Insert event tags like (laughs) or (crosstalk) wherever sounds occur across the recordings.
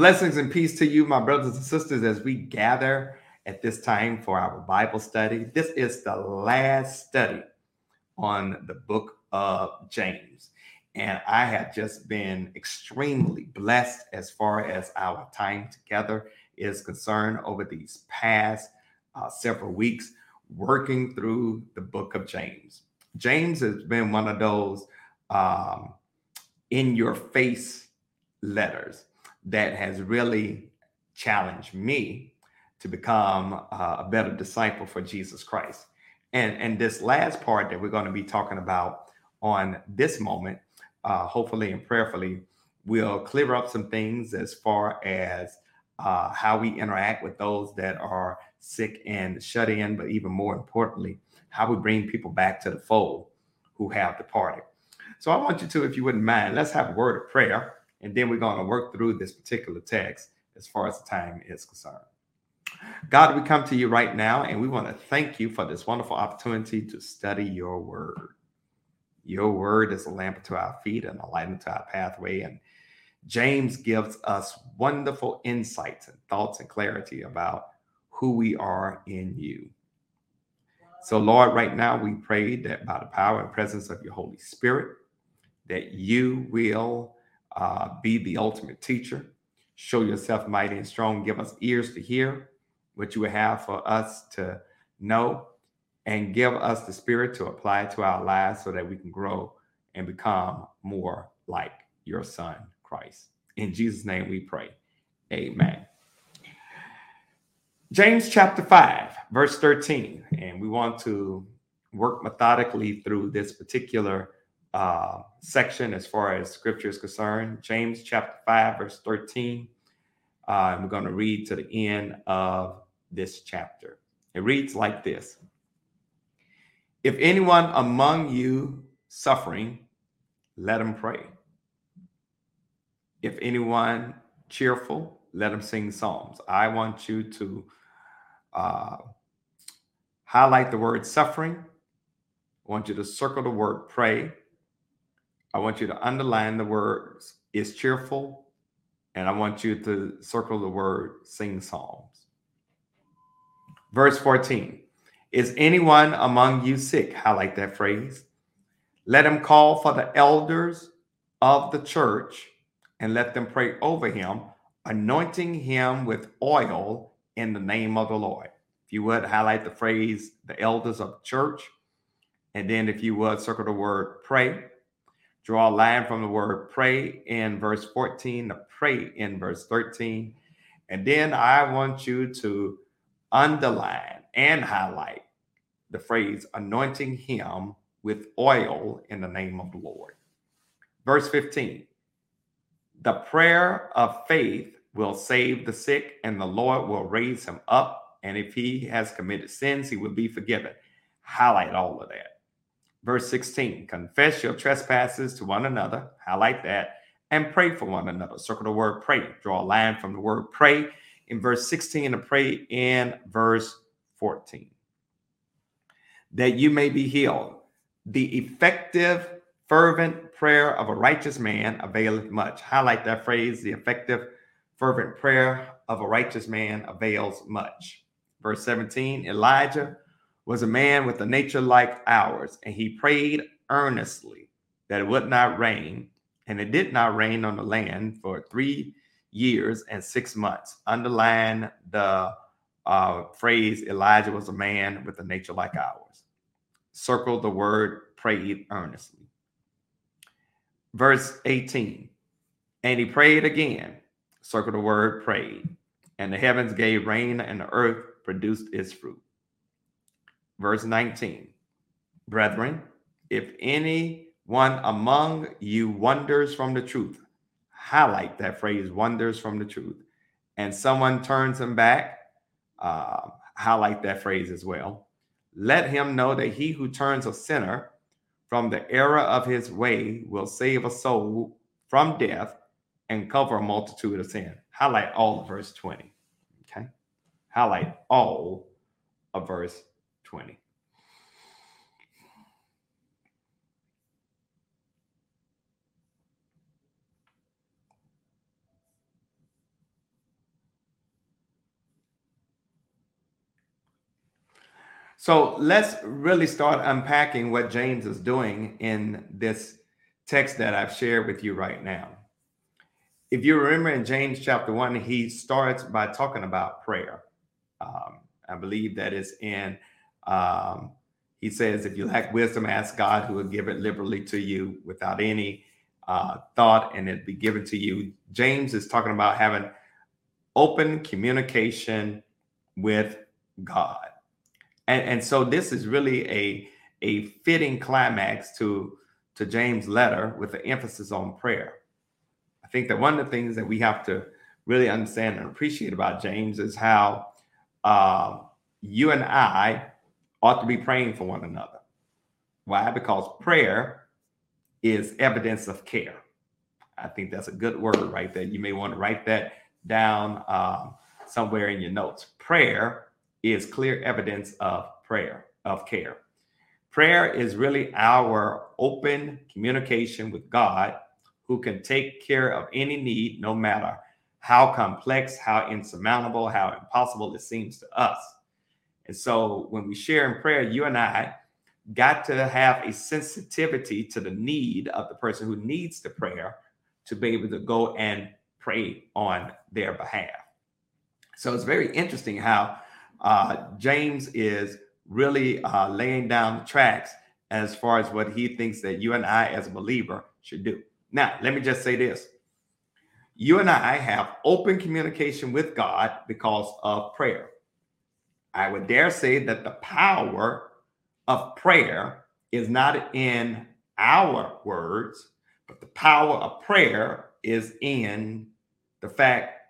Blessings and peace to you, my brothers and sisters, as we gather at this time for our Bible study. This is the last study on the book of James. And I have just been extremely blessed as far as our time together is concerned over these past uh, several weeks, working through the book of James. James has been one of those um, in your face letters that has really challenged me to become uh, a better disciple for Jesus Christ. And, and this last part that we're going to be talking about on this moment, uh, hopefully and prayerfully, will clear up some things as far as uh, how we interact with those that are sick and shut in, but even more importantly, how we bring people back to the fold who have departed. So I want you to, if you wouldn't mind, let's have a word of prayer, and then we're going to work through this particular text as far as the time is concerned. God, we come to you right now, and we want to thank you for this wonderful opportunity to study your word. Your word is a lamp to our feet and a light into our pathway. And James gives us wonderful insights and thoughts and clarity about who we are in you. So, Lord, right now we pray that by the power and presence of your Holy Spirit, that you will uh, be the ultimate teacher. Show yourself mighty and strong. Give us ears to hear what you have for us to know, and give us the spirit to apply to our lives so that we can grow and become more like your son, Christ. In Jesus' name we pray. Amen. James chapter 5, verse 13. And we want to work methodically through this particular uh, section as far as scripture is concerned. James chapter 5, verse 13. Uh, and we're going to read to the end of this chapter. It reads like this If anyone among you suffering, let him pray. If anyone cheerful, let him sing psalms. I want you to uh, highlight the word suffering. I want you to circle the word pray. I want you to underline the words is cheerful. And I want you to circle the word sing psalms. Verse 14 Is anyone among you sick? Highlight that phrase. Let him call for the elders of the church and let them pray over him, anointing him with oil in the name of the Lord. If you would highlight the phrase the elders of the church, and then if you would circle the word pray, Draw a line from the word pray in verse 14 to pray in verse 13. And then I want you to underline and highlight the phrase anointing him with oil in the name of the Lord. Verse 15 The prayer of faith will save the sick, and the Lord will raise him up. And if he has committed sins, he will be forgiven. Highlight all of that. Verse 16, confess your trespasses to one another. Highlight that. And pray for one another. Circle the word pray. Draw a line from the word pray in verse 16 and pray in verse 14. That you may be healed. The effective, fervent prayer of a righteous man availeth much. Highlight that phrase. The effective, fervent prayer of a righteous man avails much. Verse 17, Elijah was a man with a nature like ours, and he prayed earnestly that it would not rain, and it did not rain on the land for three years and six months. Underline the uh, phrase Elijah was a man with a nature like ours. Circle the word prayed earnestly. Verse 18, and he prayed again. Circle the word prayed. And the heavens gave rain, and the earth produced its fruit verse 19. Brethren, if any one among you wanders from the truth, highlight that phrase, wanders from the truth, and someone turns him back, uh, highlight that phrase as well. Let him know that he who turns a sinner from the error of his way will save a soul from death and cover a multitude of sin. Highlight all of verse 20. Okay. Highlight all of verse 20. So let's really start unpacking what James is doing in this text that I've shared with you right now. If you remember in James chapter one, he starts by talking about prayer. Um, I believe that is in um, he says, if you lack wisdom, ask God who will give it liberally to you without any uh, thought and it be given to you. James is talking about having open communication with God. And, and so this is really a, a fitting climax to, to James' letter with an emphasis on prayer. I think that one of the things that we have to really understand and appreciate about James is how uh, you and I ought to be praying for one another. Why? Because prayer is evidence of care. I think that's a good word right there. You may want to write that down um, somewhere in your notes. Prayer is clear evidence of prayer, of care. Prayer is really our open communication with God who can take care of any need, no matter how complex, how insurmountable, how impossible it seems to us. And so when we share in prayer, you and I got to have a sensitivity to the need of the person who needs the prayer to be able to go and pray on their behalf. So it's very interesting how uh, James is really uh, laying down the tracks as far as what he thinks that you and I, as a believer, should do. Now, let me just say this you and I have open communication with God because of prayer. I would dare say that the power of prayer is not in our words, but the power of prayer is in the fact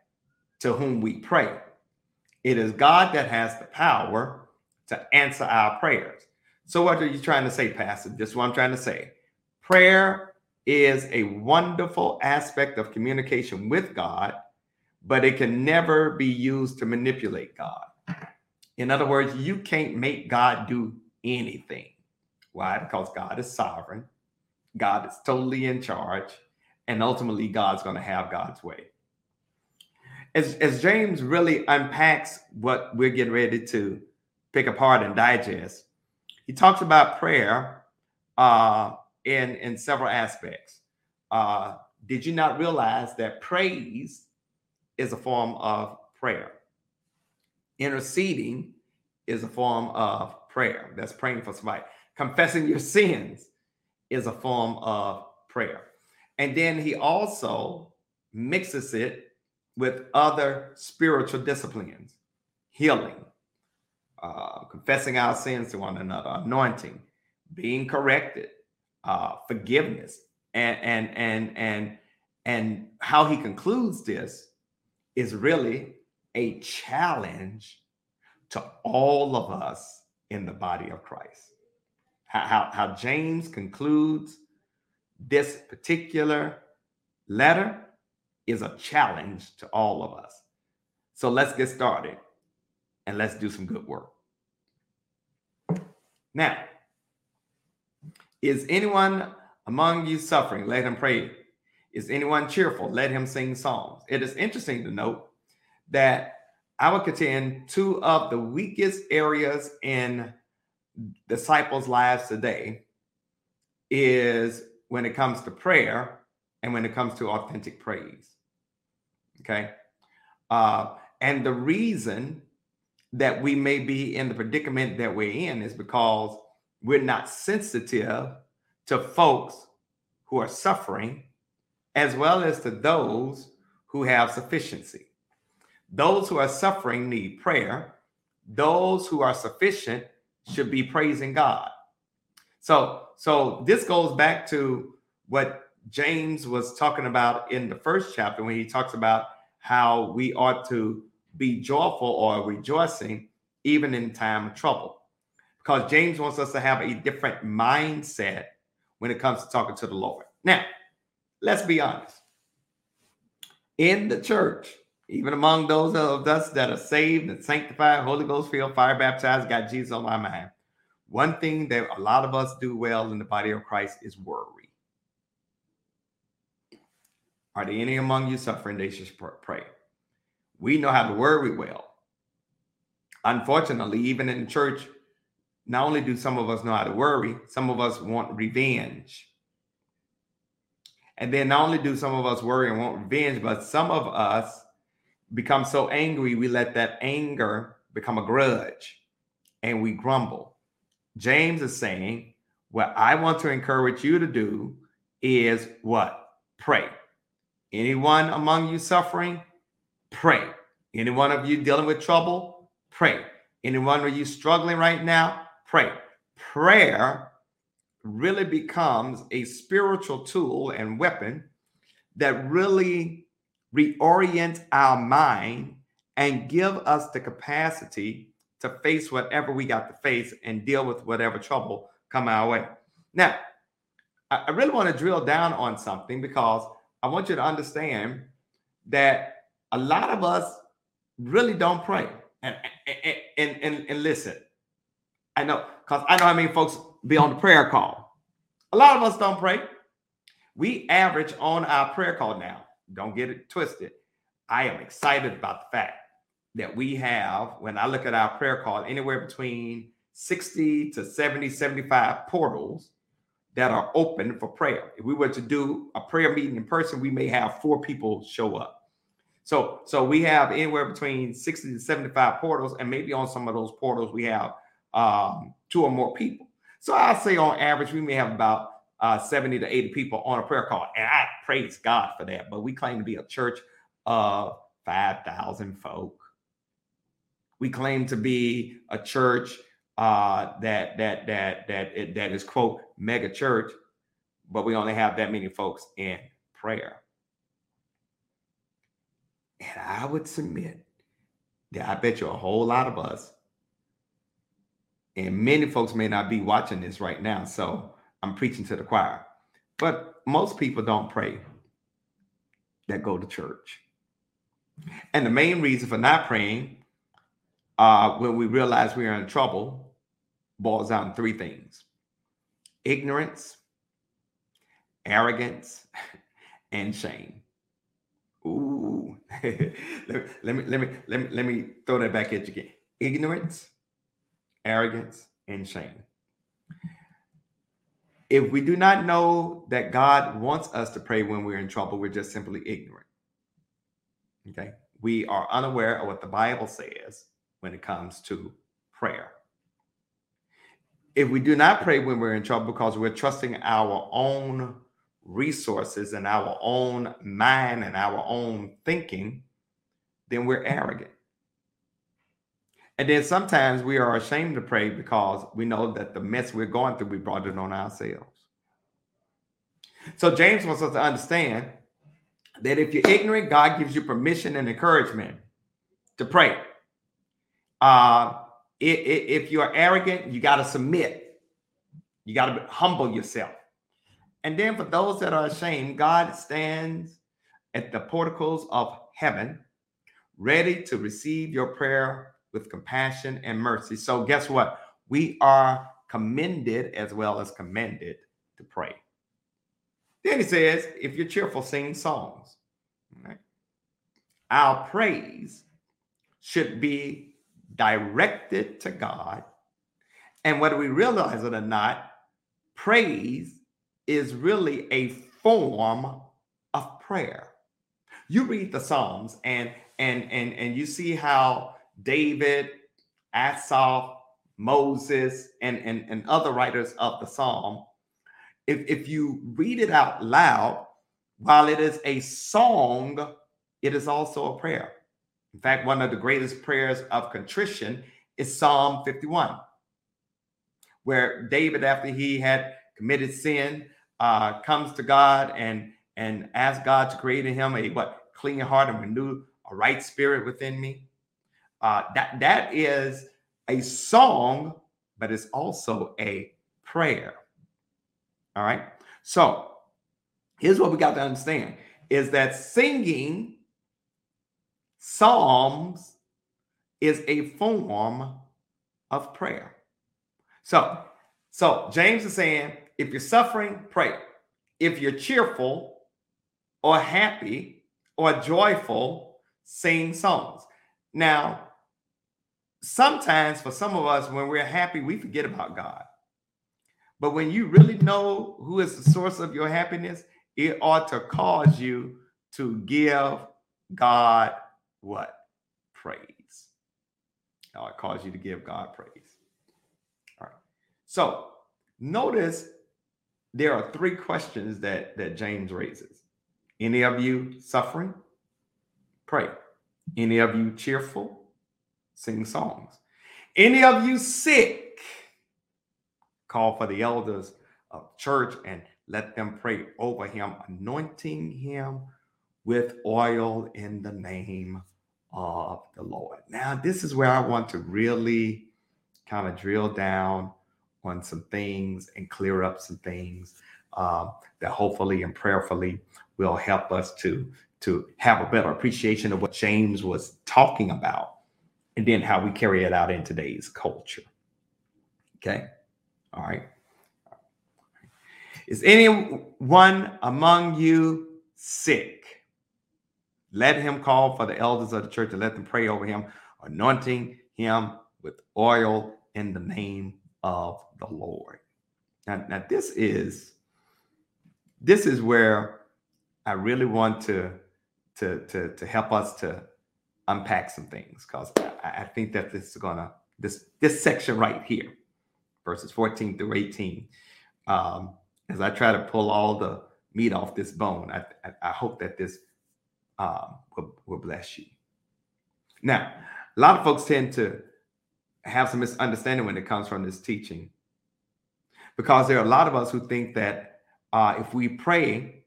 to whom we pray. It is God that has the power to answer our prayers. So, what are you trying to say, Pastor? This is what I'm trying to say. Prayer is a wonderful aspect of communication with God, but it can never be used to manipulate God. In other words, you can't make God do anything. Why? Because God is sovereign, God is totally in charge, and ultimately, God's going to have God's way as, as James really unpacks what we're getting ready to pick apart and digest, he talks about prayer uh, in, in several aspects. Uh, did you not realize that praise is a form of prayer? Interceding is a form of prayer. That's praying for somebody. Confessing your sins is a form of prayer. And then he also mixes it with other spiritual disciplines, healing, uh, confessing our sins to one another, anointing, being corrected, uh, forgiveness, and and and and and how he concludes this is really a challenge to all of us in the body of Christ. How, how, how James concludes this particular letter is a challenge to all of us. So let's get started and let's do some good work. Now, is anyone among you suffering? Let him pray. Is anyone cheerful? Let him sing psalms. It is interesting to note that I would contend two of the weakest areas in disciples' lives today is when it comes to prayer and when it comes to authentic praise. Okay. Uh, and the reason that we may be in the predicament that we're in is because we're not sensitive to folks who are suffering, as well as to those who have sufficiency. Those who are suffering need prayer. Those who are sufficient should be praising God. So, so this goes back to what James was talking about in the first chapter when he talks about how we ought to be joyful or rejoicing even in time of trouble. Because James wants us to have a different mindset when it comes to talking to the Lord. Now, let's be honest. In the church, even among those of us that are saved and sanctified, Holy Ghost filled, fire baptized, got Jesus on my mind. One thing that a lot of us do well in the body of Christ is worry. Are there any among you suffering? They should pray. We know how to worry well. Unfortunately, even in church, not only do some of us know how to worry, some of us want revenge. And then not only do some of us worry and want revenge, but some of us become so angry, we let that anger become a grudge and we grumble. James is saying, What I want to encourage you to do is what? Pray. Anyone among you suffering? Pray. Anyone of you dealing with trouble? Pray. Anyone of you struggling right now? Pray. Prayer really becomes a spiritual tool and weapon that really reorient our mind and give us the capacity to face whatever we got to face and deal with whatever trouble come our way. Now, I really want to drill down on something because I want you to understand that a lot of us really don't pray. And and and, and listen, I know because I know how many folks be on the prayer call. A lot of us don't pray. We average on our prayer call now. Don't get it twisted. I am excited about the fact that we have, when I look at our prayer call, anywhere between 60 to 70, 75 portals that are open for prayer. If we were to do a prayer meeting in person, we may have four people show up. So, so we have anywhere between 60 to 75 portals, and maybe on some of those portals we have um, two or more people. So i say on average, we may have about uh, 70 to 80 people on a prayer call. And I praise God for that. But we claim to be a church of 5,000 folk. We claim to be a church uh, that that that that that is quote mega church, but we only have that many folks in prayer. And I would submit that I bet you a whole lot of us, and many folks may not be watching this right now, so I'm preaching to the choir. But most people don't pray that go to church. And the main reason for not praying uh, when we realize we are in trouble boils down to three things ignorance, arrogance, (laughs) and shame. Ooh, (laughs) let, me, let me let me let me throw that back at you again. Ignorance, arrogance, and shame. If we do not know that God wants us to pray when we're in trouble, we're just simply ignorant. Okay, we are unaware of what the Bible says when it comes to prayer. If we do not pray when we're in trouble because we're trusting our own resources and our own mind and our own thinking, then we're arrogant. And then sometimes we are ashamed to pray because we know that the mess we're going through, we brought it on ourselves. So James wants us to understand that if you're ignorant, God gives you permission and encouragement to pray. Uh, if you're arrogant, you got to submit. You got to humble yourself. And then for those that are ashamed, God stands at the porticos of heaven, ready to receive your prayer with compassion and mercy. So, guess what? We are commended as well as commended to pray. Then he says, if you're cheerful, sing songs. Right? Our praise should be directed to God. And whether we realize it or not, praise is really a form of prayer. You read the Psalms and and and and you see how David, Asaph, Moses, and, and, and other writers of the Psalm, if, if you read it out loud, while it is a song, it is also a prayer. In fact, one of the greatest prayers of contrition is Psalm 51, where David, after he had committed sin, uh, comes to God and and asks God to create in him a what clean heart and renew a right spirit within me. Uh, that that is a song, but it's also a prayer. All right. So here's what we got to understand: is that singing Psalms is a form of prayer. So, so James is saying, if you're suffering, pray. If you're cheerful or happy or joyful, sing songs. Now, sometimes for some of us, when we're happy, we forget about God. But when you really know who is the source of your happiness, it ought to cause you to give God what? Praise. It cause you to give God praise. All right. So notice there are three questions that, that James raises. Any of you suffering? Pray. Any of you cheerful? Sing songs. Any of you sick? Call for the elders of church and let them pray over him, anointing him with oil in the name of the Lord. Now, this is where I want to really kind of drill down on some things and clear up some things uh, that hopefully and prayerfully will help us to to have a better appreciation of what James was talking about and then how we carry it out in today's culture. Okay. All right. Is anyone among you sick? Let him call for the elders of the church and let them pray over him, anointing him with oil in the name of the Lord. Now, now this is this is where I really want to to to to help us to unpack some things because I, I think that this is gonna this this section right here, verses 14 through 18. Um, as I try to pull all the meat off this bone, I, I, I hope that this um, will, will bless you. Now, a lot of folks tend to have some misunderstanding when it comes from this teaching because there are a lot of us who think that uh, if we pray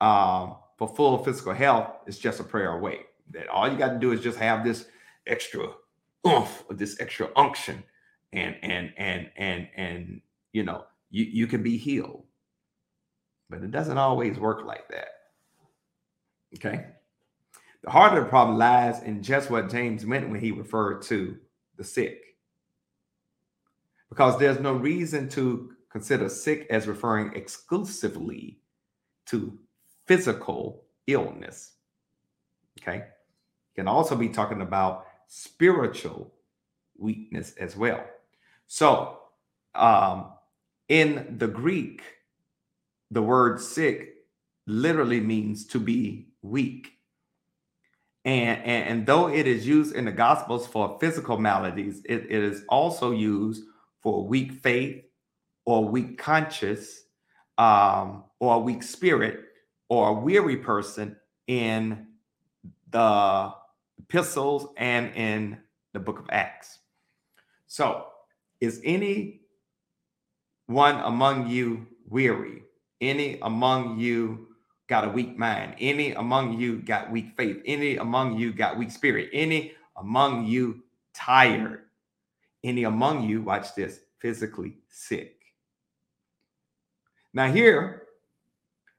uh, for full physical health, it's just a prayer away. That all you got to do is just have this extra oomph, this extra unction, and and and and and you know you you can be healed. But it doesn't always work like that. Okay. The heart of the problem lies in just what James meant when he referred to the sick. Because there's no reason to consider sick as referring exclusively to physical illness. Okay. Can also be talking about spiritual weakness as well. So, um, in the Greek, the word sick literally means to be weak. And, and, and, though it is used in the Gospels for physical maladies, it, it is also used for weak faith or weak conscience um, or a weak spirit or a weary person in the epistles and in the book of Acts. So, is any one among you weary? Any among you got a weak mind? Any among you got weak faith? Any among you got weak spirit? Any among you tired? Any among you, watch this, physically sick? Now, here,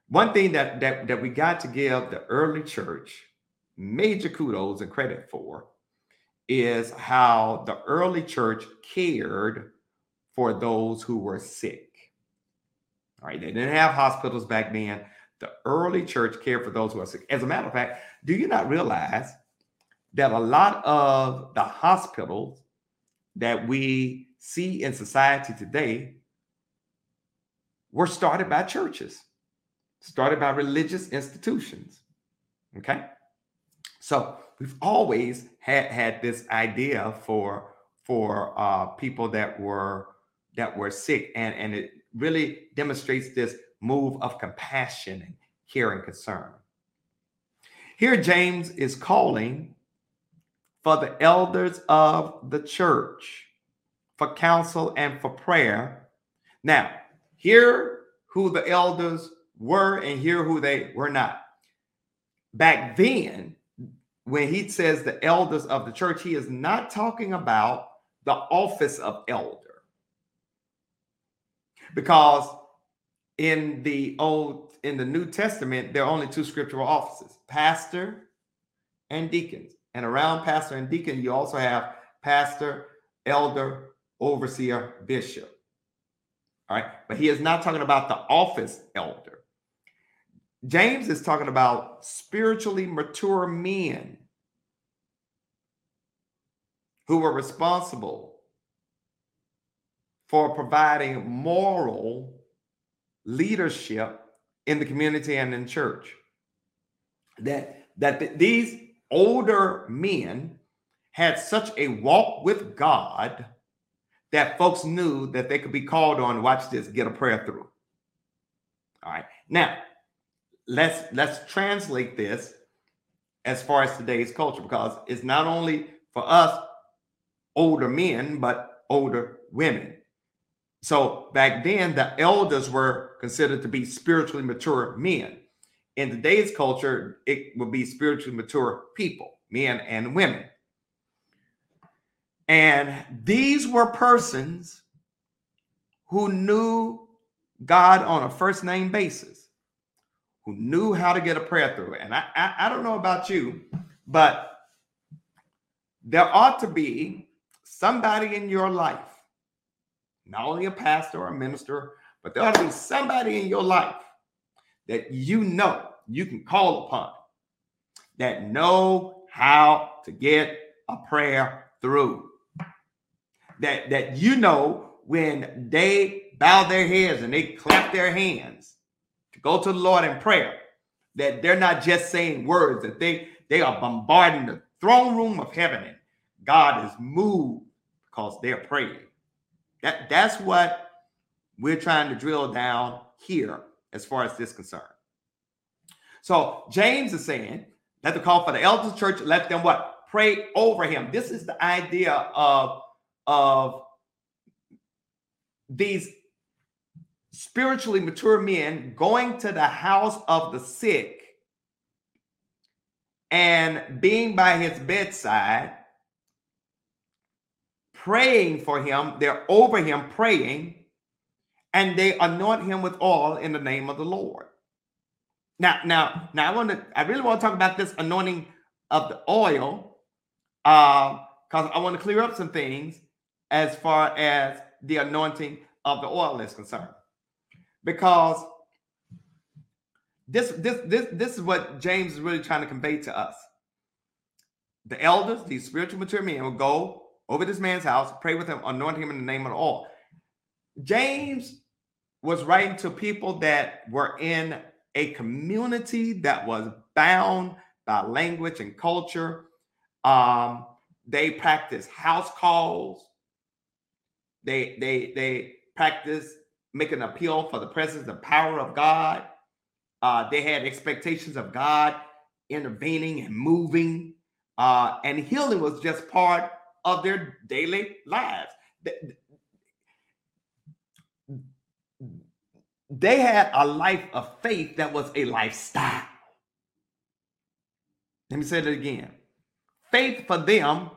one thing that, that, that we got to give the early church major kudos and credit for is how the early church cared for those who were sick. All right, they didn't have hospitals back then. The early church cared for those who are sick. As a matter of fact, do you not realize that a lot of the hospitals that we see in society today were started by churches, started by religious institutions? Okay. So we've always had had this idea for for uh, people that were that were sick, and and it really demonstrates this move of compassion and care and concern. Here, James is calling for the elders of the church for counsel and for prayer. Now, hear who the elders were and hear who they were not. Back then, when he says the elders of the church, he is not talking about the office of elder. Because in the old in the New Testament, there are only two scriptural offices, pastor and deacons. And around pastor and deacon, you also have pastor, elder, overseer, bishop. All right. But he is not talking about the office elder. James is talking about spiritually mature men who were responsible for providing moral leadership in the community and in church. That that th- these older men had such a walk with God that folks knew that they could be called on. Watch this, get a prayer through. All right, now let's let's translate this as far as today's culture because it's not only for us older men but older women. So back then, the elders were considered to be spiritually mature men. In today's culture, it would be spiritually mature people, men and women. And these were persons who knew God on a first name basis, who knew how to get a prayer through. And I, I, I don't know about you, but there ought to be somebody in your life, not only a pastor or a minister, but there ought to be somebody in your life that you know you can call upon that know how to get a prayer through that that you know when they bow their heads and they clap their hands to go to the Lord in prayer, that they're not just saying words, that they they are bombarding the throne room of heaven God is moved because they're praying. That that's what we're trying to drill down here as far as this concern. So James is saying, let the call for the elders church, let them what? Pray over him. This is the idea of of these spiritually mature men going to the house of the sick and being by his bedside, praying for him. They're over him praying, and they anoint him with oil in the name of the Lord. Now, now, now, I want to. I really want to talk about this anointing of the oil, because uh, I want to clear up some things as far as the anointing of the oil is concerned. Because this this this this is what James is really trying to convey to us. The elders, these spiritual mature men, will go over this man's house, pray with him, anoint him in the name of all. James was writing to people that were in a community that was bound by language and culture. Um, they practiced house calls. They they they practice make an appeal for the presence and power of God. Uh, they had expectations of God intervening and moving, uh, and healing was just part of their daily lives. They had a life of faith that was a lifestyle. Let me say that again. Faith for them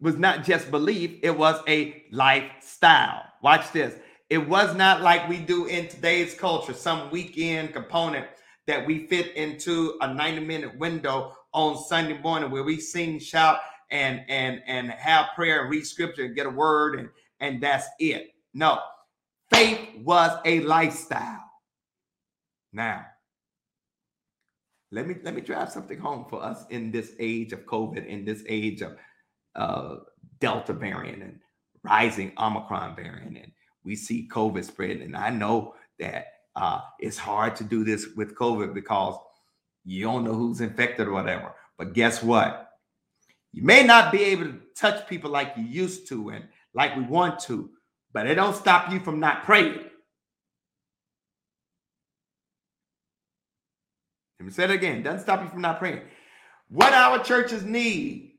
was not just belief, it was a lifestyle. Watch this. It was not like we do in today's culture, some weekend component that we fit into a 90 minute window on Sunday morning where we sing, shout, and and and have prayer and read scripture and get a word and and that's it. No, faith was a lifestyle. Now, let me let me drive something home for us in this age of COVID, in this age of uh, Delta variant and rising Omicron variant, and we see COVID spreading. And I know that uh, it's hard to do this with COVID because you don't know who's infected or whatever. But guess what? You may not be able to touch people like you used to and like we want to, but it don't stop you from not praying. Let me say it again. Doesn't stop you from not praying. What our churches need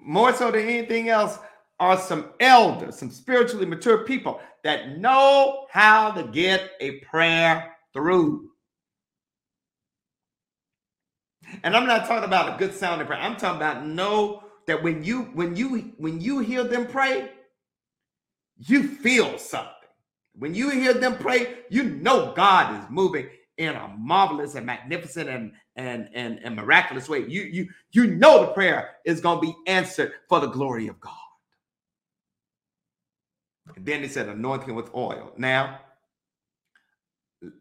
more so than anything else, are some elders, some spiritually mature people that know how to get a prayer through. And I'm not talking about a good sounding prayer. I'm talking about know that when you when you when you hear them pray, you feel something. When you hear them pray, you know God is moving in a marvelous and magnificent and and and, and miraculous way. You you you know the prayer is going to be answered for the glory of God. And then he said, anointing with oil. Now,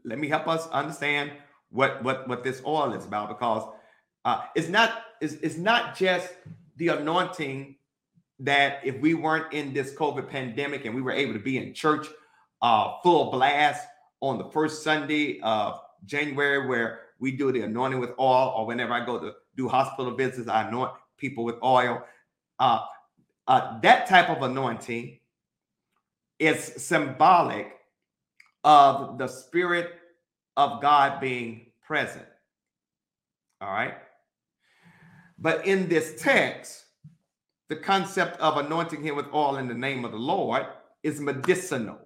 let me help us understand what what what this oil is about because uh, it's not it's, it's not just the anointing that if we weren't in this COVID pandemic and we were able to be in church uh, full blast on the first Sunday of January, where we do the anointing with oil, or whenever I go to do hospital visits, I anoint people with oil. Uh, uh, that type of anointing is symbolic of the Spirit of God being present. All right. But in this text, the concept of anointing him with oil in the name of the Lord is medicinal.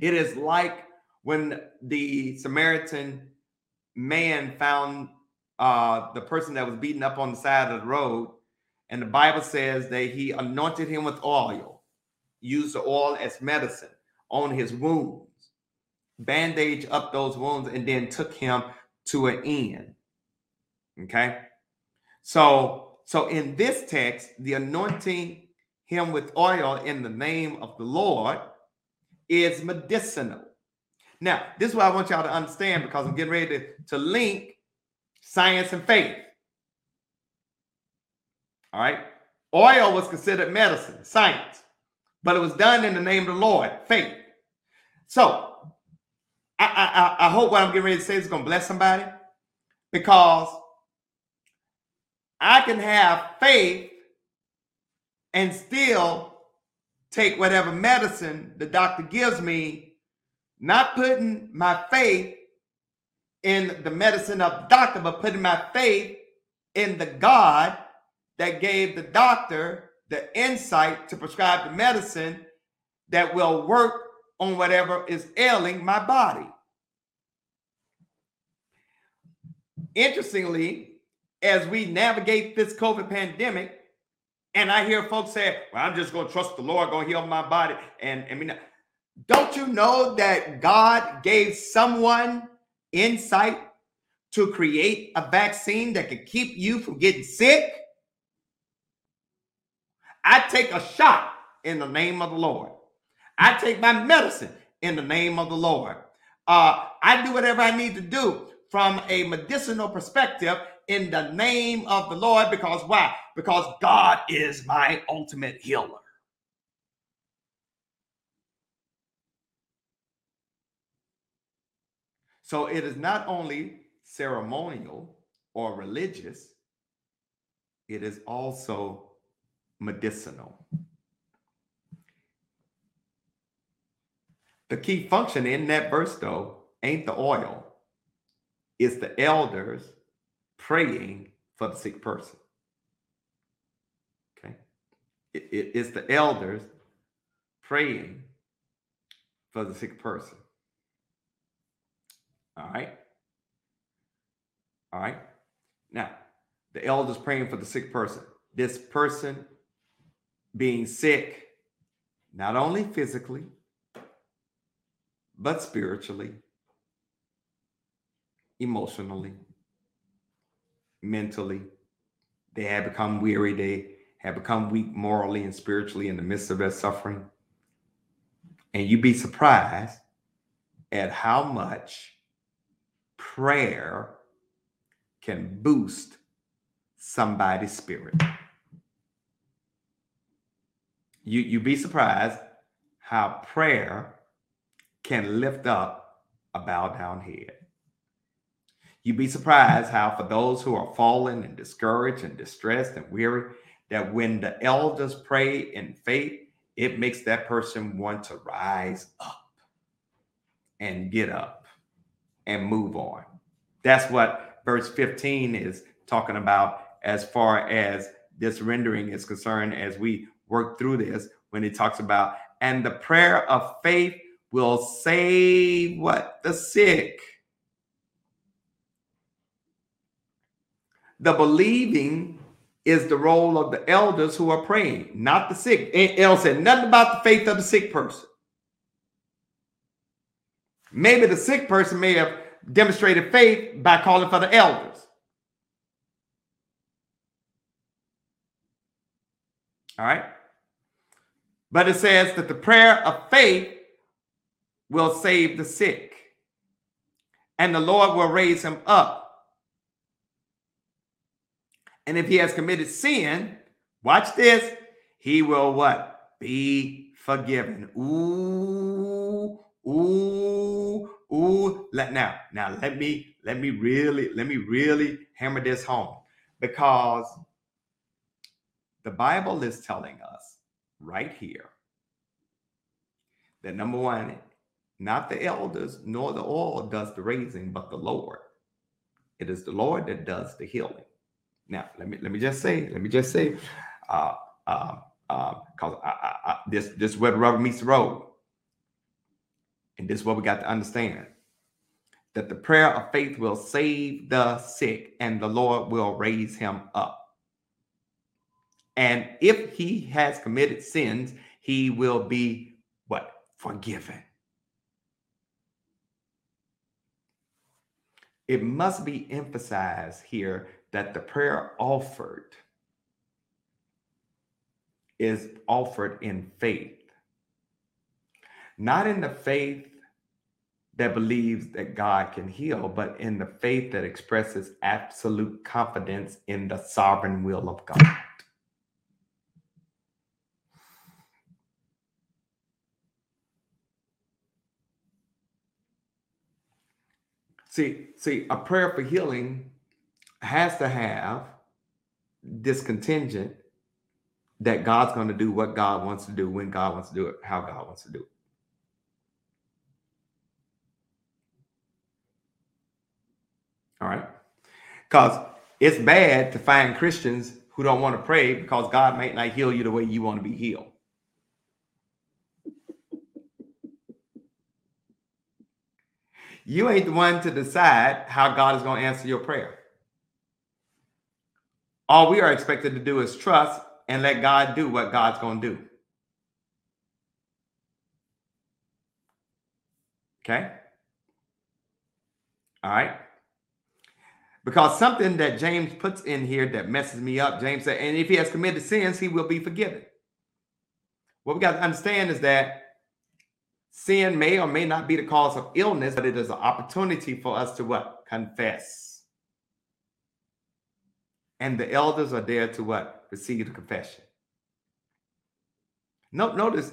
It is like when the Samaritan man found uh, the person that was beaten up on the side of the road, and the Bible says that he anointed him with oil, used the oil as medicine on his wounds, bandaged up those wounds, and then took him to an inn. Okay. So, so in this text, the anointing him with oil in the name of the Lord is medicinal. Now, this is what I want y'all to understand because I'm getting ready to, to link science and faith. All right. Oil was considered medicine, science, but it was done in the name of the Lord, faith. So I, I, I hope what I'm getting ready to say is going to bless somebody because I can have faith and still take whatever medicine the doctor gives me, not putting my faith in the medicine of the doctor, but putting my faith in the God that gave the doctor the insight to prescribe the medicine that will work on whatever is ailing my body. Interestingly, as we navigate this COVID pandemic, and I hear folks say, well, I'm just going to trust the Lord, going to heal my body. And I mean, don't you know that God gave someone insight to create a vaccine that could keep you from getting sick? I take a shot in the name of the Lord. I take my medicine in the name of the Lord. Uh, I do whatever I need to do from a medicinal perspective in the name of the Lord because why? Because God is my ultimate healer. So it is not only ceremonial or religious, it is also medicinal. The key function in that verse, though, ain't the oil, it's the elders praying for the sick person. Okay. It, it, it's the elders praying for the sick person. All right. All right. Now, the elders praying for the sick person. This person being sick, not only physically, but spiritually, emotionally, mentally. They have become weary. They have become weak morally and spiritually in the midst of their suffering. And you'd be surprised at how much prayer can boost somebody's spirit. You, you'd be surprised how prayer can lift up a bowed down head. You'd be surprised how, for those who are fallen and discouraged and distressed and weary, that when the elders pray in faith, it makes that person want to rise up and get up and move on. That's what verse 15 is talking about as far as this rendering is concerned as we work through this when he talks about and the prayer of faith will save what the sick The believing is the role of the elders who are praying, not the sick. El said nothing about the faith of the sick person. Maybe the sick person may have demonstrated faith by calling for the elders. All right. But it says that the prayer of faith will save the sick, and the Lord will raise him up. And if he has committed sin, Watch this. He will what? Be forgiven. Ooh, ooh, ooh. Let now, now let me let me really let me really hammer this home because the Bible is telling us right here that number one, not the elders nor the oil does the raising, but the Lord. It is the Lord that does the healing. Now, let me let me just say, let me just say, uh, uh, uh, because I, I, this this is where the rubber meets the road, and this is what we got to understand: that the prayer of faith will save the sick, and the Lord will raise him up. And if he has committed sins, he will be what forgiven. It must be emphasized here that the prayer offered is offered in faith, not in the faith that believes that God can heal, but in the faith that expresses absolute confidence in the sovereign will of God. See, see, a prayer for healing has to have this contingent that God's going to do what God wants to do, when God wants to do it, how God wants to do it. All right. Because it's bad to find Christians who don't want to pray because God might not heal you the way you want to be healed. You ain't the one to decide how God is going to answer your prayer. All we are expected to do is trust and let God do what God's going to do. Okay? All right. Because something that James puts in here that messes me up, James said, and if he has committed sins, he will be forgiven. What we got to understand is that sin may or may not be the cause of illness, but it is an opportunity for us to what? Confess. And the elders are there to what? receive the confession. No, notice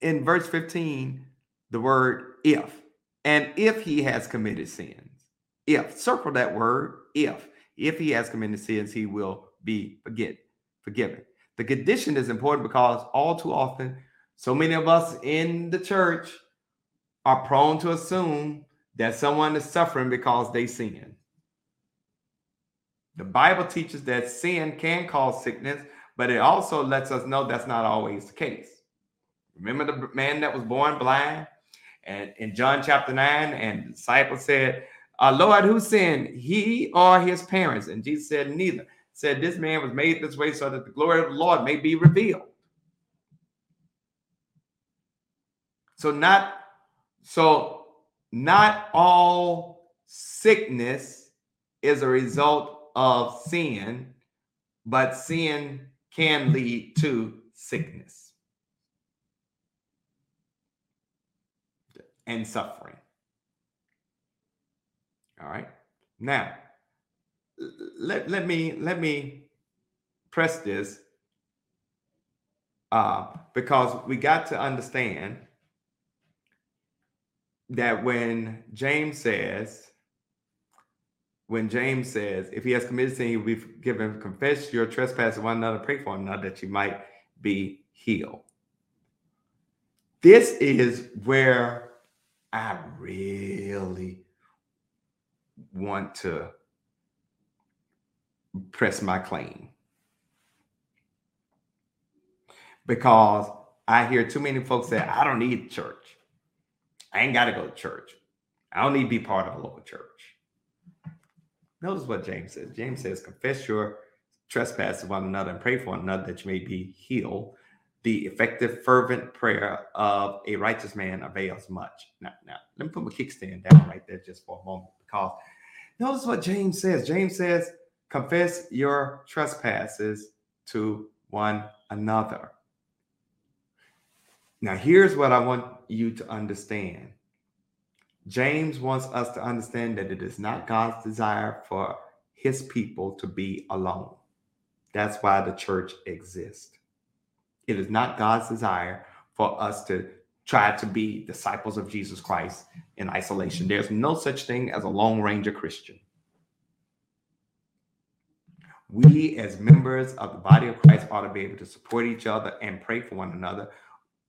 in verse 15 the word if. And if he has committed sins, if, circle that word, if. If he has committed sins, he will be forget, forgiven. The condition is important because all too often, so many of us in the church are prone to assume that someone is suffering because they sin. The Bible teaches that sin can cause sickness, but it also lets us know that's not always the case. Remember the man that was born blind? And in John chapter 9, and the disciple said, uh, Lord, who sinned, he or his parents? And Jesus said, Neither. Said, This man was made this way so that the glory of the Lord may be revealed. So, not so not all sickness is a result of sin, but sin can lead to sickness and suffering. All right. Now, let, let me let me press this uh, because we got to understand that when James says when James says, if he has committed sin, he will be forgiven. Confess your trespass to one another, pray for him another that you might be healed. This is where I really want to press my claim. Because I hear too many folks say, I don't need church. I ain't got to go to church. I don't need to be part of a local church. Notice what James says. James says, Confess your trespasses to one another and pray for one another that you may be healed. The effective, fervent prayer of a righteous man avails much. Now, now let me put my kickstand down right there just for a moment because notice what James says. James says, Confess your trespasses to one another. Now, here's what I want you to understand James wants us to understand that it is not God's desire for his people to be alone. That's why the church exists. It is not God's desire for us to try to be disciples of Jesus Christ in isolation. There's no such thing as a lone ranger Christian. We, as members of the body of Christ, ought to be able to support each other and pray for one another,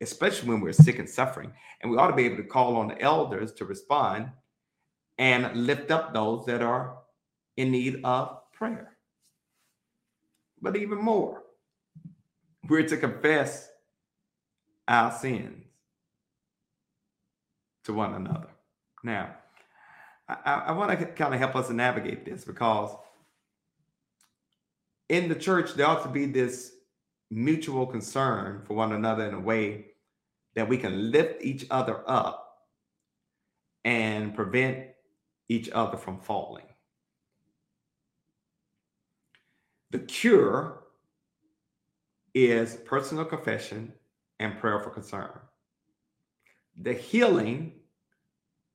especially when we're sick and suffering. And we ought to be able to call on the elders to respond and lift up those that are in need of prayer. But even more, we're to confess our sins to one another. Now, I, I want to kind of help us navigate this because in the church, there ought to be this mutual concern for one another in a way that we can lift each other up and prevent each other from falling. The cure is personal confession and prayer for concern. The healing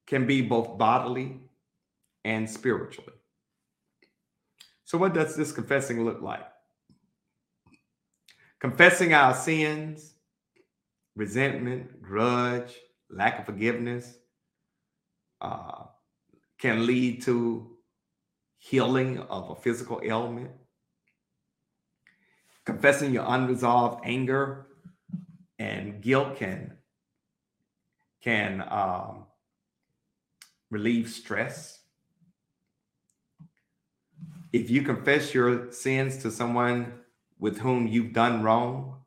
can be both bodily and spiritually. So, what does this confessing look like? Confessing our sins, resentment, grudge, lack of forgiveness uh, can lead to healing of a physical ailment. Confessing your unresolved anger and guilt can can um, relieve stress. If you confess your sins to someone with whom you've done wrong,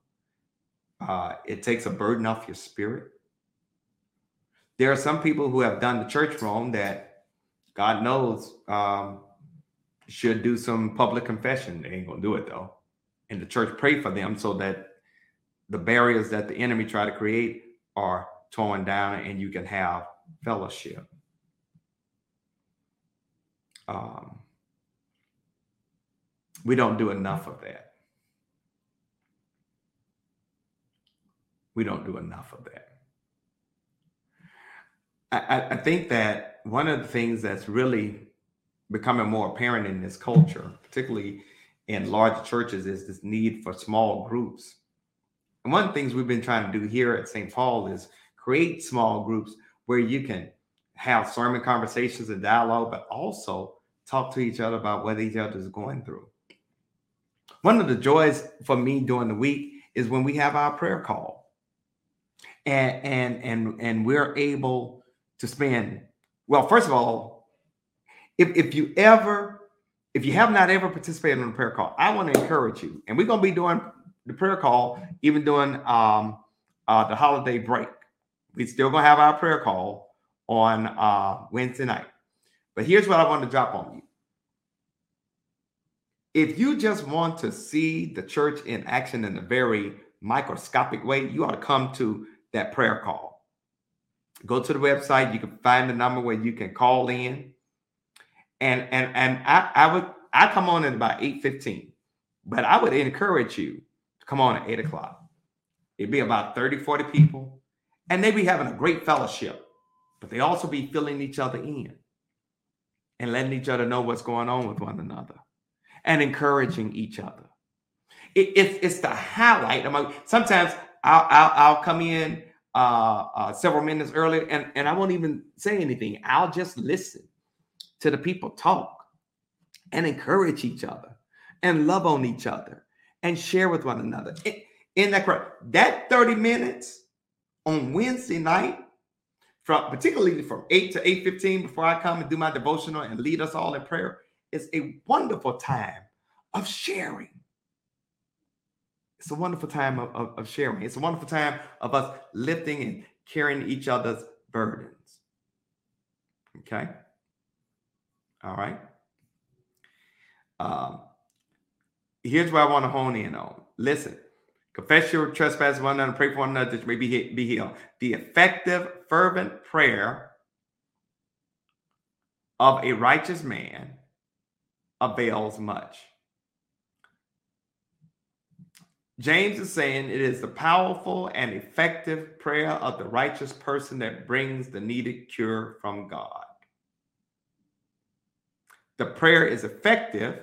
uh, it takes a burden off your spirit. There are some people who have done the church wrong that God knows um, should do some public confession. They ain't gonna do it though. And the church pray for them so that the barriers that the enemy try to create are torn down and you can have fellowship. Um, we don't do enough of that. We don't do enough of that. I, I think that one of the things that's really becoming more apparent in this culture, particularly in large churches, is this need for small groups. And one of the things we've been trying to do here at St. Paul is create small groups where you can have sermon conversations and dialogue, but also talk to each other about what each other is going through. One of the joys for me during the week is when we have our prayer call. And and and and we're able to spend well, first of all, if, if you ever, if you have not ever participated in a prayer call, I want to encourage you. And we're gonna be doing the prayer call even during um uh the holiday break. We're still gonna have our prayer call on uh Wednesday night. But here's what I want to drop on you. If you just want to see the church in action in a very microscopic way, you ought to come to that prayer call. Go to the website, you can find the number where you can call in. And and and I, I would I come on at about 8:15, but I would encourage you to come on at 8 o'clock. It'd be about 30, 40 people, and they'd be having a great fellowship, but they also be filling each other in and letting each other know what's going on with one another and encouraging each other. It, it's, it's the highlight. Sometimes I'll, I'll, I'll come in uh, uh, several minutes earlier and, and I won't even say anything. I'll just listen to the people talk and encourage each other and love on each other and share with one another. In, that that 30 minutes on Wednesday night from particularly from 8 to 8:15 before I come and do my devotional and lead us all in prayer is a wonderful time of sharing. It's a wonderful time of, of, of sharing. It's a wonderful time of us lifting and carrying each other's burdens. Okay. All right. Um, here's where I want to hone in on. Listen, Confess your trespasses one another, pray for one another that may be, be healed. The effective, fervent prayer of a righteous man avails much. James is saying it is the powerful and effective prayer of the righteous person that brings the needed cure from God. The prayer is effective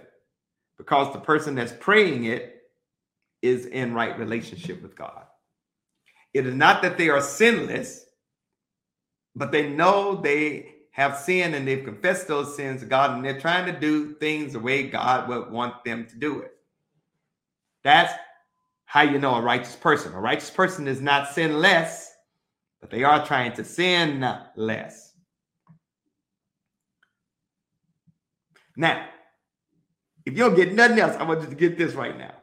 because the person that's praying it is in right relationship with God. It is not that they are sinless, but they know they have sinned and they've confessed those sins to God and they're trying to do things the way God would want them to do it. That's how you know a righteous person. A righteous person is not sinless, but they are trying to sin less. Now, if you don't get nothing else, I want you to get this right now.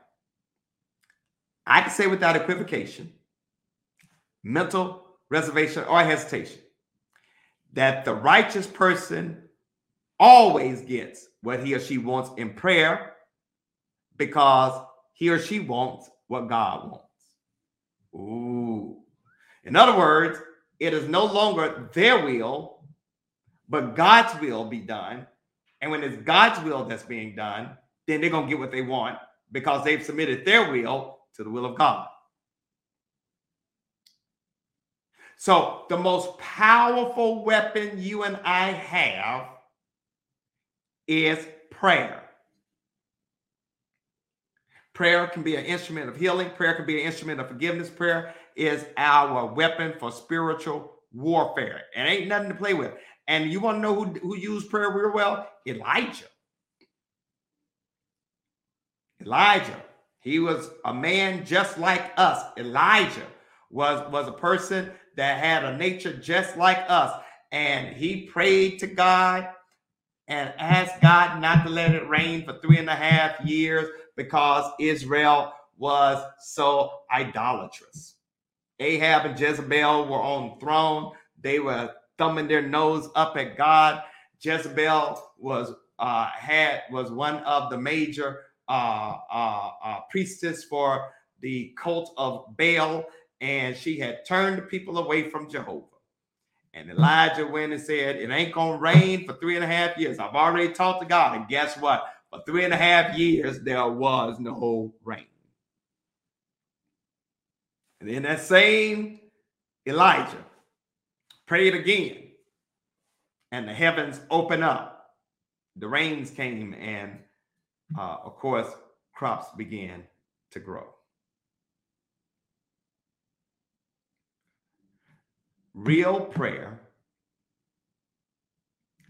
I can say without equivocation, mental reservation or hesitation, that the righteous person always gets what he or she wants in prayer because he or she wants what God wants. Ooh. In other words, it is no longer their will, but God's will be done and when it's God's will that's being done, then they're going to get what they want because they've submitted their will to the will of God. So, the most powerful weapon you and I have is prayer. Prayer can be an instrument of healing, prayer can be an instrument of forgiveness. Prayer is our weapon for spiritual warfare. It ain't nothing to play with. And you want to know who, who used prayer real well? Elijah. Elijah. He was a man just like us. Elijah was, was a person that had a nature just like us. And he prayed to God and asked God not to let it rain for three and a half years because Israel was so idolatrous. Ahab and Jezebel were on the throne. They were thumbing their nose up at God. Jezebel was uh, had was one of the major uh, uh, uh, priestess for the cult of Baal, and she had turned the people away from Jehovah. And Elijah went and said, It ain't gonna rain for three and a half years. I've already talked to God. And guess what? For three and a half years, there was no rain. And then that same Elijah prayed again, and the heavens opened up. The rains came, and uh, of course, crops began to grow. Real prayer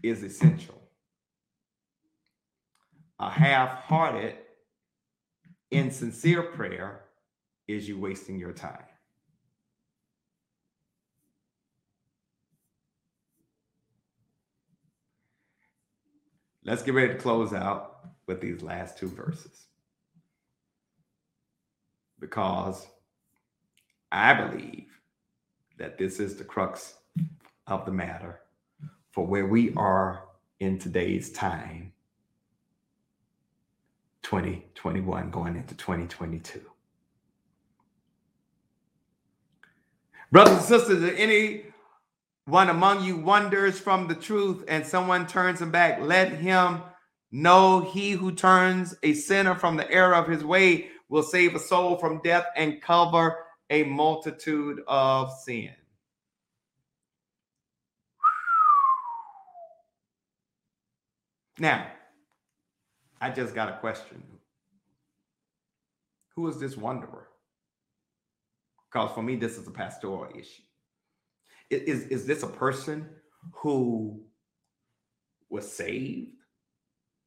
is essential. A half hearted, insincere prayer is you wasting your time. Let's get ready to close out with these last two verses. Because I believe that this is the crux of the matter for where we are in today's time 2021 going into 2022. Brothers and sisters, if any one among you wanders from the truth and someone turns him back, let him know he who turns a sinner from the error of his way will save a soul from death and cover a multitude of sin. Now, I just got a question. Who is this wanderer? Because for me, this is a pastoral issue. Is, is this a person who was saved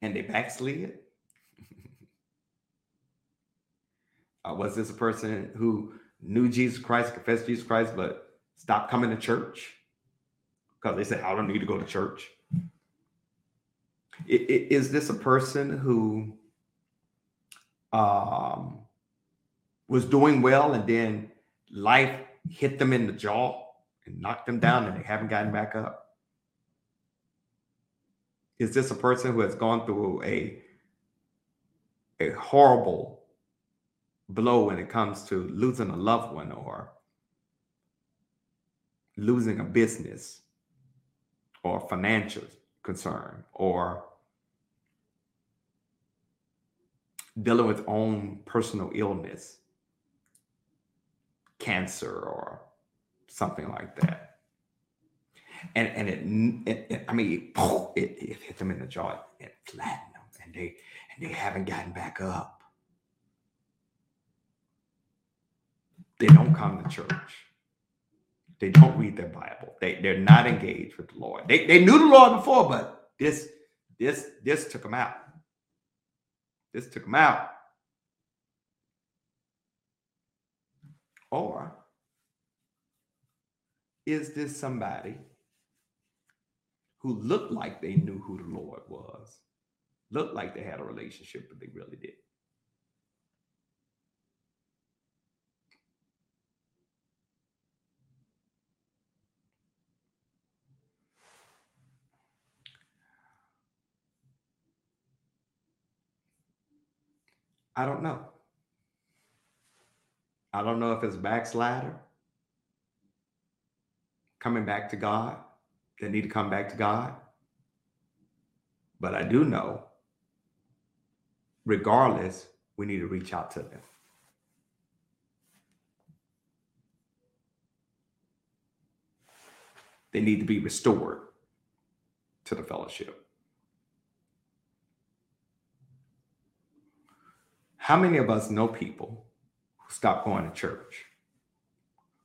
and they backslid? (laughs) uh, was this a person who knew Jesus Christ, confessed Jesus Christ, but stopped coming to church because they said, I don't need to go to church? Is this a person who um, was doing well and then life hit them in the jaw and knocked them down and they haven't gotten back up? Is this a person who has gone through a a horrible blow when it comes to losing a loved one or losing a business or financial concern or dealing with own personal illness, cancer or something like that. And and it, it, it I mean, it, it, hit them in the jaw and flattened them, and they and they haven't gotten back up. They don't come to church. They don't read their Bible. They, they're not engaged with the Lord. They, they knew the Lord before, but this this this took them out. This took them out. Or is this somebody who looked like they knew who the Lord was, looked like they had a relationship, but they really did? I don't know. I don't know if it's backslider coming back to God that need to come back to God. But I do know, regardless, we need to reach out to them. They need to be restored to the fellowship. How many of us know people who stop going to church?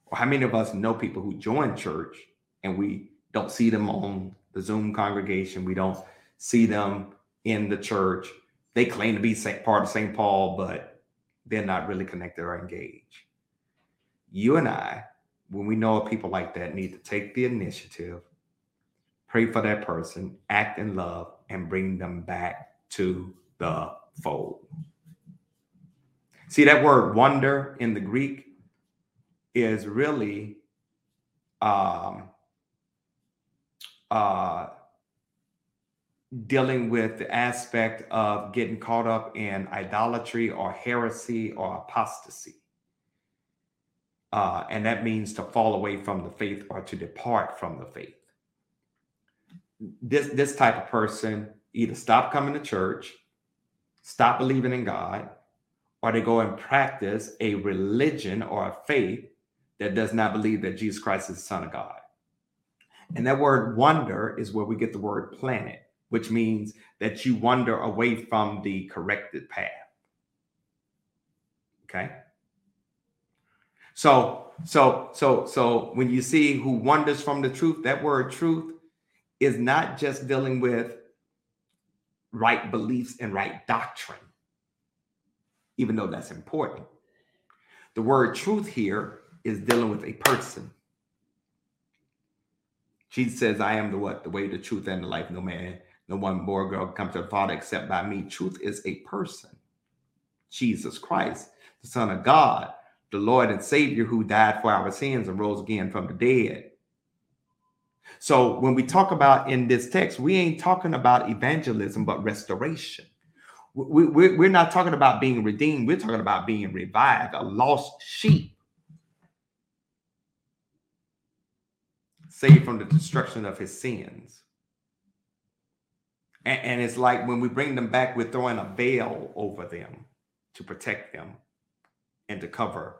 Or how many of us know people who join church and we don't see them on the Zoom congregation? We don't see them in the church. They claim to be part of St. Paul, but they're not really connected or engaged. You and I, when we know people like that, need to take the initiative, pray for that person, act in love, and bring them back to the fold. See that word wonder in the Greek is really um, uh, dealing with the aspect of getting caught up in idolatry or heresy or apostasy. Uh, and that means to fall away from the faith or to depart from the faith. This, this type of person either stop coming to church, stop believing in God, or they go and practice a religion or a faith that does not believe that Jesus Christ is the Son of God. And that word wonder is where we get the word planet, which means that you wander away from the corrected path. Okay. So, so, so, so when you see who wanders from the truth, that word truth is not just dealing with right beliefs and right doctrine even though that's important. The word truth here is dealing with a person. Jesus says, I am the what? The way, the truth, and the life. No man, no one boy or girl can come to the Father except by me. Truth is a person. Jesus Christ, the Son of God, the Lord and Savior who died for our sins and rose again from the dead. So when we talk about in this text, we ain't talking about evangelism, but restoration we, we, we're not talking about being redeemed. We're talking about being revived, a lost sheep. Saved from the destruction of his sins. And, and it's like when we bring them back, we're throwing a veil over them to protect them and to cover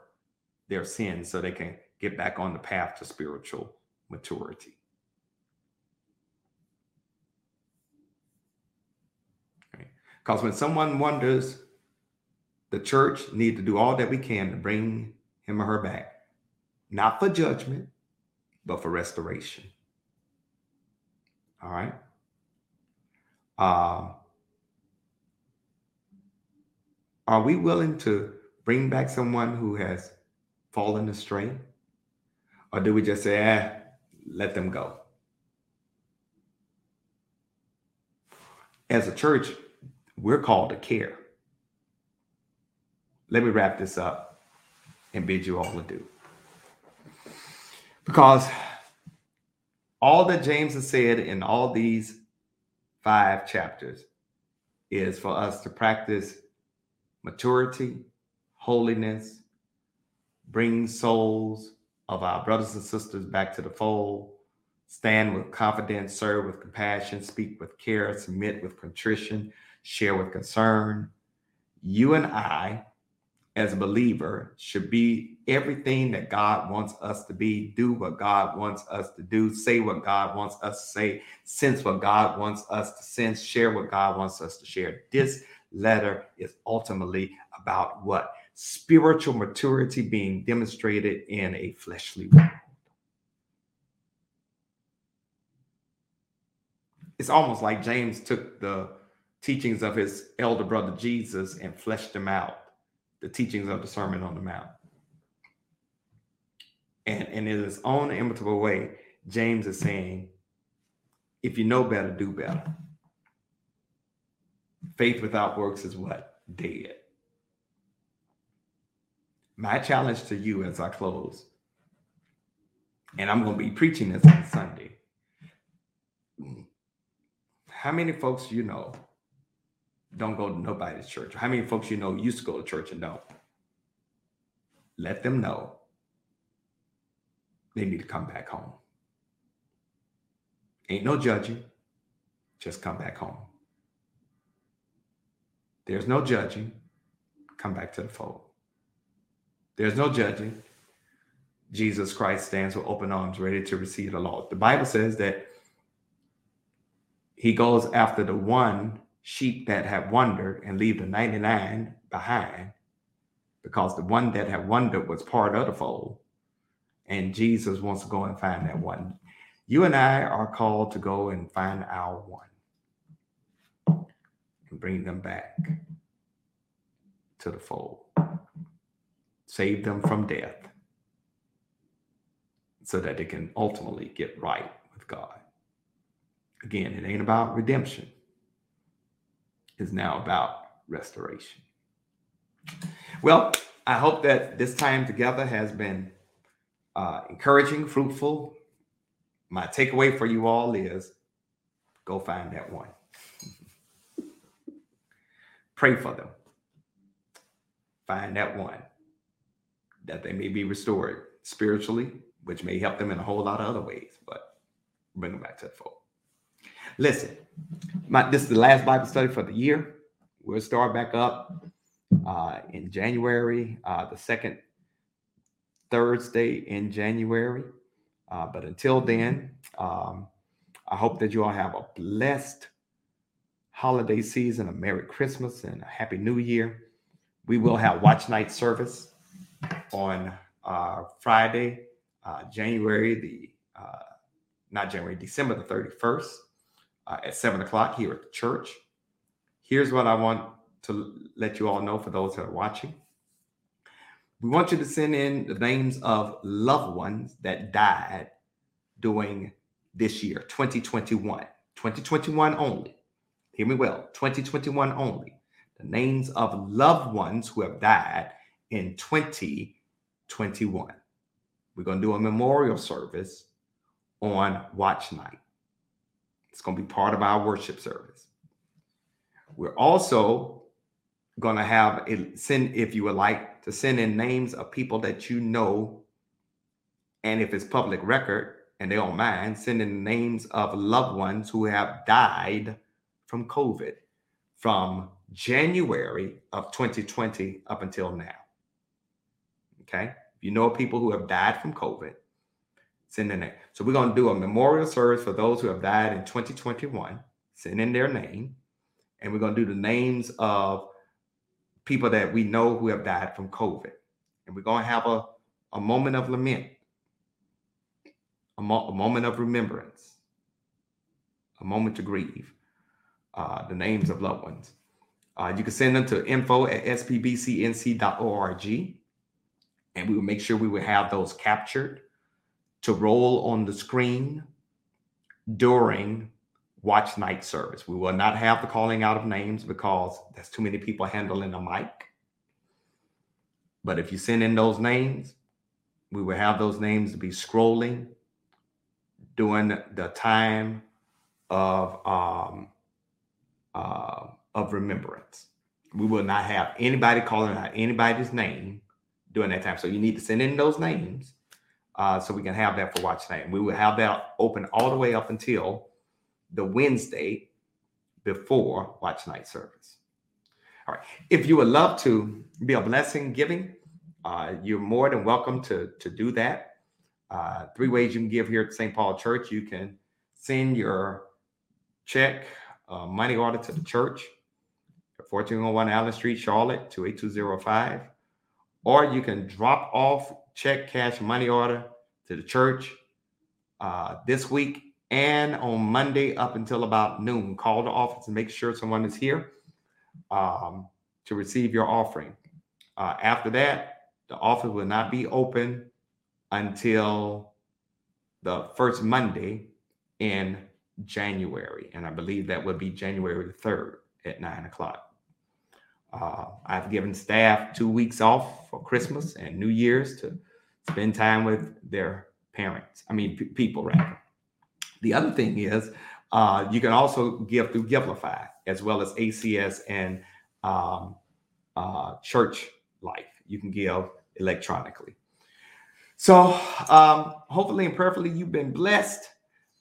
their sins so they can get back on the path to spiritual maturity. Because when someone wonders, the church need to do all that we can to bring him or her back, not for judgment, but for restoration. All right. Uh, are we willing to bring back someone who has fallen astray? Or do we just say, eh, let them go? As a church, we're called to care. Let me wrap this up and bid you all adieu. Because all that James has said in all these five chapters is for us to practice maturity, holiness, bring souls of our brothers and sisters back to the fold, stand with confidence, serve with compassion, speak with care, submit with contrition, share with concern. You and I, as a believer, should be everything that God wants us to be, do what God wants us to do, say what God wants us to say, sense what God wants us to sense, share what God wants us to share. This letter is ultimately about what? Spiritual maturity being demonstrated in a fleshly world. It's almost like James took the teachings of his elder brother Jesus and fleshed them out, the teachings of the Sermon on the Mount. And, and in his own imitable way, James is saying, if you know better, do better. Faith without works is what? Dead. My challenge to you as I close, and I'm going to be preaching this on Sunday. How many folks you know don't go to nobody's church? How many folks you know used to go to church and don't? Let them know they need to come back home. Ain't no judging, just come back home. There's no judging, come back to the fold. There's no judging. Jesus Christ stands with open arms, ready to receive the law. The Bible says that he goes after the one sheep that have wandered and leave the 99 behind because the one that had wandered was part of the fold. And Jesus wants to go and find that one. You and I are called to go and find our one and bring them back to the fold, save them from death so that they can ultimately get right with God. Again, it ain't about redemption is now about restoration. Well, I hope that this time together has been uh, encouraging, fruitful. My takeaway for you all is go find that one. (laughs) Pray for them. Find that one that they may be restored spiritually, which may help them in a whole lot of other ways, but bring them back to the fold. Listen, my, this is the last Bible study for the year. We'll start back up uh, in January, uh, the second Thursday in January. Uh, but until then, um, I hope that you all have a blessed holiday season, a Merry Christmas, and a Happy New Year. We will have watch night service on uh, Friday, uh, January the uh, not January, December the 31st uh, at seven o'clock here at the church. Here's what I want to let you all know for those that are watching. We want you to send in the names of loved ones that died during this year, 2021. 2021 only. Hear me well, 2021 only. The names of loved ones who have died in 2021. We're going to do a memorial service on watch night. It's going to be part of our worship service. We're also going to have a send, if you would like, to send in names of people that you know. And if it's public record and they don't mind, send in names of loved ones who have died from COVID from January of 2020 up until now. Okay. You know people who have died from COVID, send in there. So we're going to do a memorial service for those who have died in 2021. Send in their name, and we're going to do the names of people that we know who have died from COVID, and we're going to have a a moment of lament, a, mo- a moment of remembrance, a moment to grieve. Uh, the names of loved ones. Uh, you can send them to info at spbcnc.org, and we will make sure we will have those captured to roll on the screen during watch night service. We will not have the calling out of names because there's too many people handling a mic. But if you send in those names, we will have those names to be scrolling during the time of um, uh, of remembrance. We will not have anybody calling out anybody's name during that time. So you need to send in those names uh, so we can have that for watch night. And we will have that open all the way up until the Wednesday before watch night service. All right. If you would love to be a blessing giving, uh, you're more than welcome to, to do that. Uh, three ways you can give here at St. Paul Church. You can send your check, uh, money order to the church. 1401 Allen Street, Charlotte, 28205. Or you can drop off check, cash, money order to the church uh, this week and on Monday up until about noon. Call the office and make sure someone is here um, to receive your offering. Uh, after that, the office will not be open until the first Monday in January. And I believe that would be January the 3rd at 9 o'clock. Uh, I've given staff two weeks off for Christmas and New Year's to spend time with their parents. I mean, p- people, rather. The other thing is uh, you can also give through Givelify as well as ACS and um, uh, Church Life. You can give electronically. So, um, hopefully and prayerfully, you've been blessed.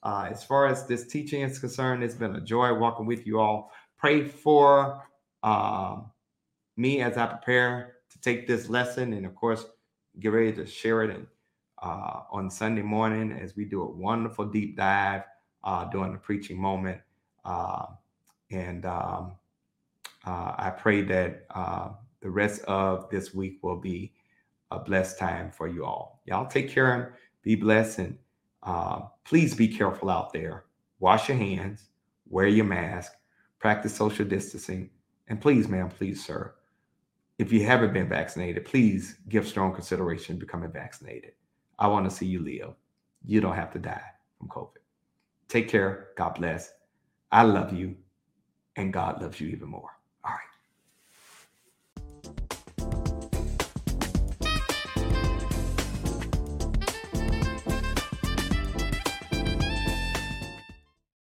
Uh, as far as this teaching is concerned, it's been a joy walking with you all. Pray for um, me as I prepare to take this lesson, and of course, get ready to share it and uh, on Sunday morning as we do a wonderful deep dive uh, during the preaching moment. Uh, and um, uh, I pray that uh, the rest of this week will be a blessed time for you all. Y'all take care and be blessed. And uh, please be careful out there. Wash your hands, wear your mask, practice social distancing. And please, ma'am, please, sir, if you haven't been vaccinated, please give strong consideration becoming vaccinated. I want to see you live. You don't have to die from COVID. Take care. God bless. I love you, and God loves you even more.